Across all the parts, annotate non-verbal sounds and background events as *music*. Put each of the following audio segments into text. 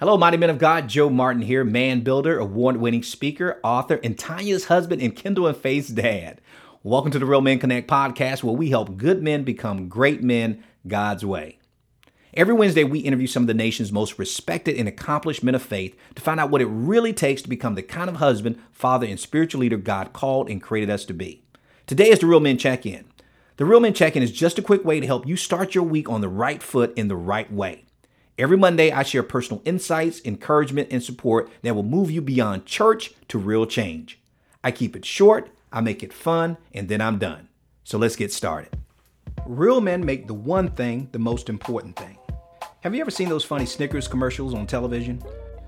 Hello, mighty men of God. Joe Martin here, man builder, award winning speaker, author, and Tanya's husband and Kendall and Faith's dad. Welcome to the Real Men Connect podcast, where we help good men become great men God's way. Every Wednesday, we interview some of the nation's most respected and accomplished men of faith to find out what it really takes to become the kind of husband, father, and spiritual leader God called and created us to be. Today is the Real Men Check In. The Real Men Check In is just a quick way to help you start your week on the right foot in the right way. Every Monday, I share personal insights, encouragement, and support that will move you beyond church to real change. I keep it short, I make it fun, and then I'm done. So let's get started. Real men make the one thing the most important thing. Have you ever seen those funny Snickers commercials on television?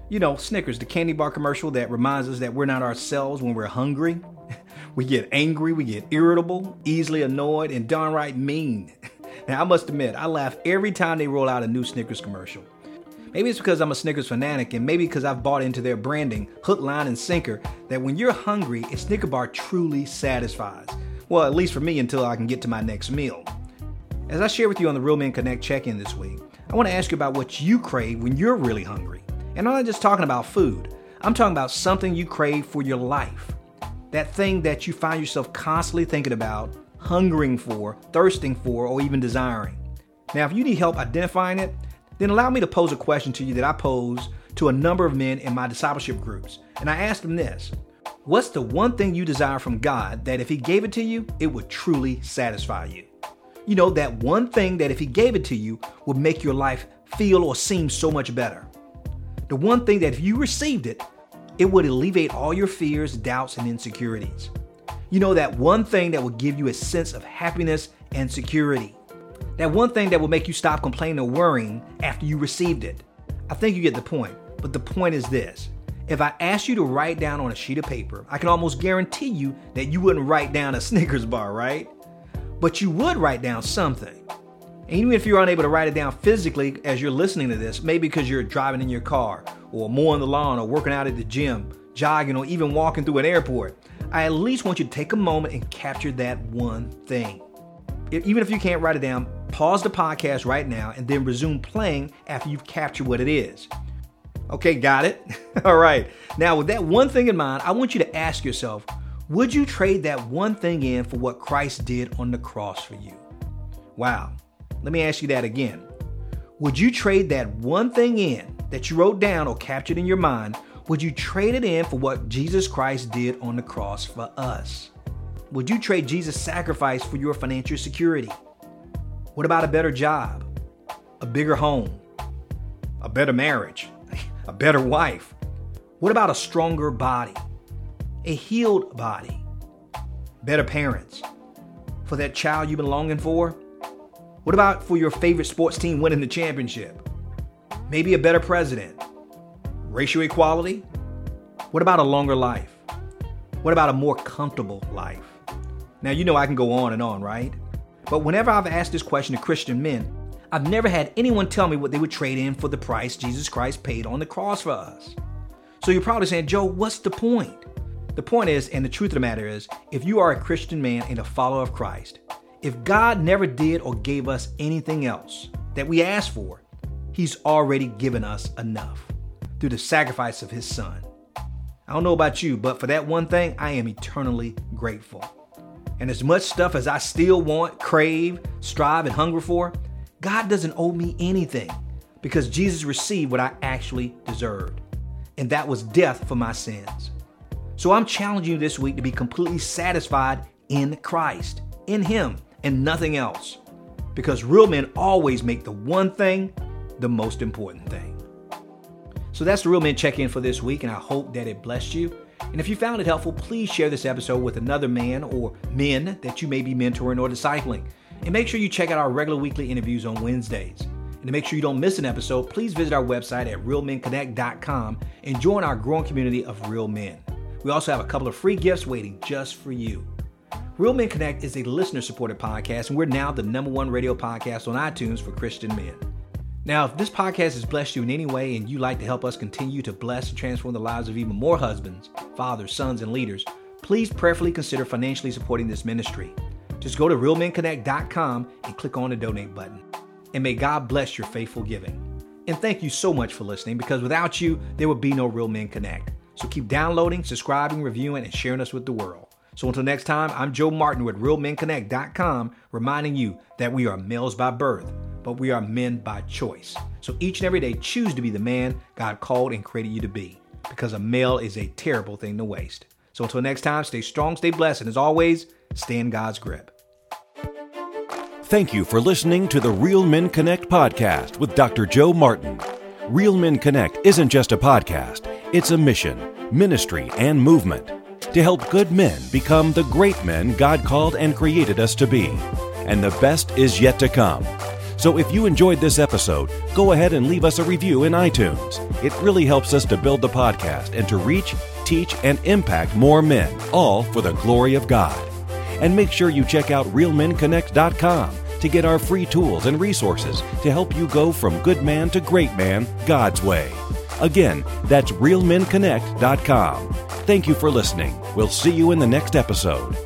You know, Snickers, the candy bar commercial that reminds us that we're not ourselves when we're hungry. *laughs* we get angry, we get irritable, easily annoyed, and downright mean. *laughs* Now, I must admit, I laugh every time they roll out a new Snickers commercial. Maybe it's because I'm a Snickers fanatic, and maybe because I've bought into their branding, hook, line, and sinker, that when you're hungry, a Snicker bar truly satisfies. Well, at least for me until I can get to my next meal. As I share with you on the Real Men Connect check in this week, I want to ask you about what you crave when you're really hungry. And I'm not just talking about food, I'm talking about something you crave for your life. That thing that you find yourself constantly thinking about hungering for, thirsting for, or even desiring. Now, if you need help identifying it, then allow me to pose a question to you that I pose to a number of men in my discipleship groups. And I asked them this What's the one thing you desire from God that if He gave it to you, it would truly satisfy you? You know, that one thing that if He gave it to you would make your life feel or seem so much better. The one thing that if you received it, it would alleviate all your fears, doubts, and insecurities. You know, that one thing that will give you a sense of happiness and security. That one thing that will make you stop complaining or worrying after you received it. I think you get the point, but the point is this. If I asked you to write down on a sheet of paper, I can almost guarantee you that you wouldn't write down a *laughs* Snickers bar, right? But you would write down something. And even if you're unable to write it down physically as you're listening to this, maybe because you're driving in your car, or mowing the lawn, or working out at the gym, jogging, or even walking through an airport, I at least want you to take a moment and capture that one thing. Even if you can't write it down, pause the podcast right now and then resume playing after you've captured what it is. Okay, got it? *laughs* All right. Now, with that one thing in mind, I want you to ask yourself would you trade that one thing in for what Christ did on the cross for you? Wow. Let me ask you that again. Would you trade that one thing in that you wrote down or captured in your mind would you trade it in for what Jesus Christ did on the cross for us? Would you trade Jesus' sacrifice for your financial security? What about a better job? A bigger home? A better marriage? *laughs* A better wife? What about a stronger body? A healed body? Better parents? For that child you've been longing for? What about for your favorite sports team winning the championship? Maybe a better president? Racial equality? What about a longer life? What about a more comfortable life? Now, you know I can go on and on, right? But whenever I've asked this question to Christian men, I've never had anyone tell me what they would trade in for the price Jesus Christ paid on the cross for us. So you're probably saying, Joe, what's the point? The point is, and the truth of the matter is, if you are a Christian man and a follower of Christ, if God never did or gave us anything else that we asked for, He's already given us enough through the sacrifice of his son. I don't know about you, but for that one thing, I am eternally grateful. And as much stuff as I still want, crave, strive, and hunger for, God doesn't owe me anything because Jesus received what I actually deserved, and that was death for my sins. So I'm challenging you this week to be completely satisfied in Christ, in Him, and nothing else. Because real men always make the one thing the most important thing. So that's the Real Men Check In for this week, and I hope that it blessed you. And if you found it helpful, please share this episode with another man or men that you may be mentoring or discipling. And make sure you check out our regular weekly interviews on Wednesdays. And to make sure you don't miss an episode, please visit our website at realmenconnect.com and join our growing community of real men. We also have a couple of free gifts waiting just for you. Real Men Connect is a listener supported podcast, and we're now the number one radio podcast on iTunes for Christian men. Now, if this podcast has blessed you in any way and you'd like to help us continue to bless and transform the lives of even more husbands, fathers, sons, and leaders, please prayerfully consider financially supporting this ministry. Just go to realmenconnect.com and click on the donate button. And may God bless your faithful giving. And thank you so much for listening because without you, there would be no Real Men Connect. So keep downloading, subscribing, reviewing, and sharing us with the world. So until next time, I'm Joe Martin with RealMenConnect.com, reminding you that we are males by birth, but we are men by choice. So each and every day, choose to be the man God called and created you to be, because a male is a terrible thing to waste. So until next time, stay strong, stay blessed, and as always, stay in God's grip. Thank you for listening to the Real Men Connect podcast with Dr. Joe Martin. Real Men Connect isn't just a podcast, it's a mission, ministry, and movement to help good men become the great men God called and created us to be. And the best is yet to come. So if you enjoyed this episode, go ahead and leave us a review in iTunes. It really helps us to build the podcast and to reach, teach, and impact more men, all for the glory of God. And make sure you check out realmenconnect.com to get our free tools and resources to help you go from good man to great man God's way. Again, that's realmenconnect.com. Thank you for listening. We'll see you in the next episode.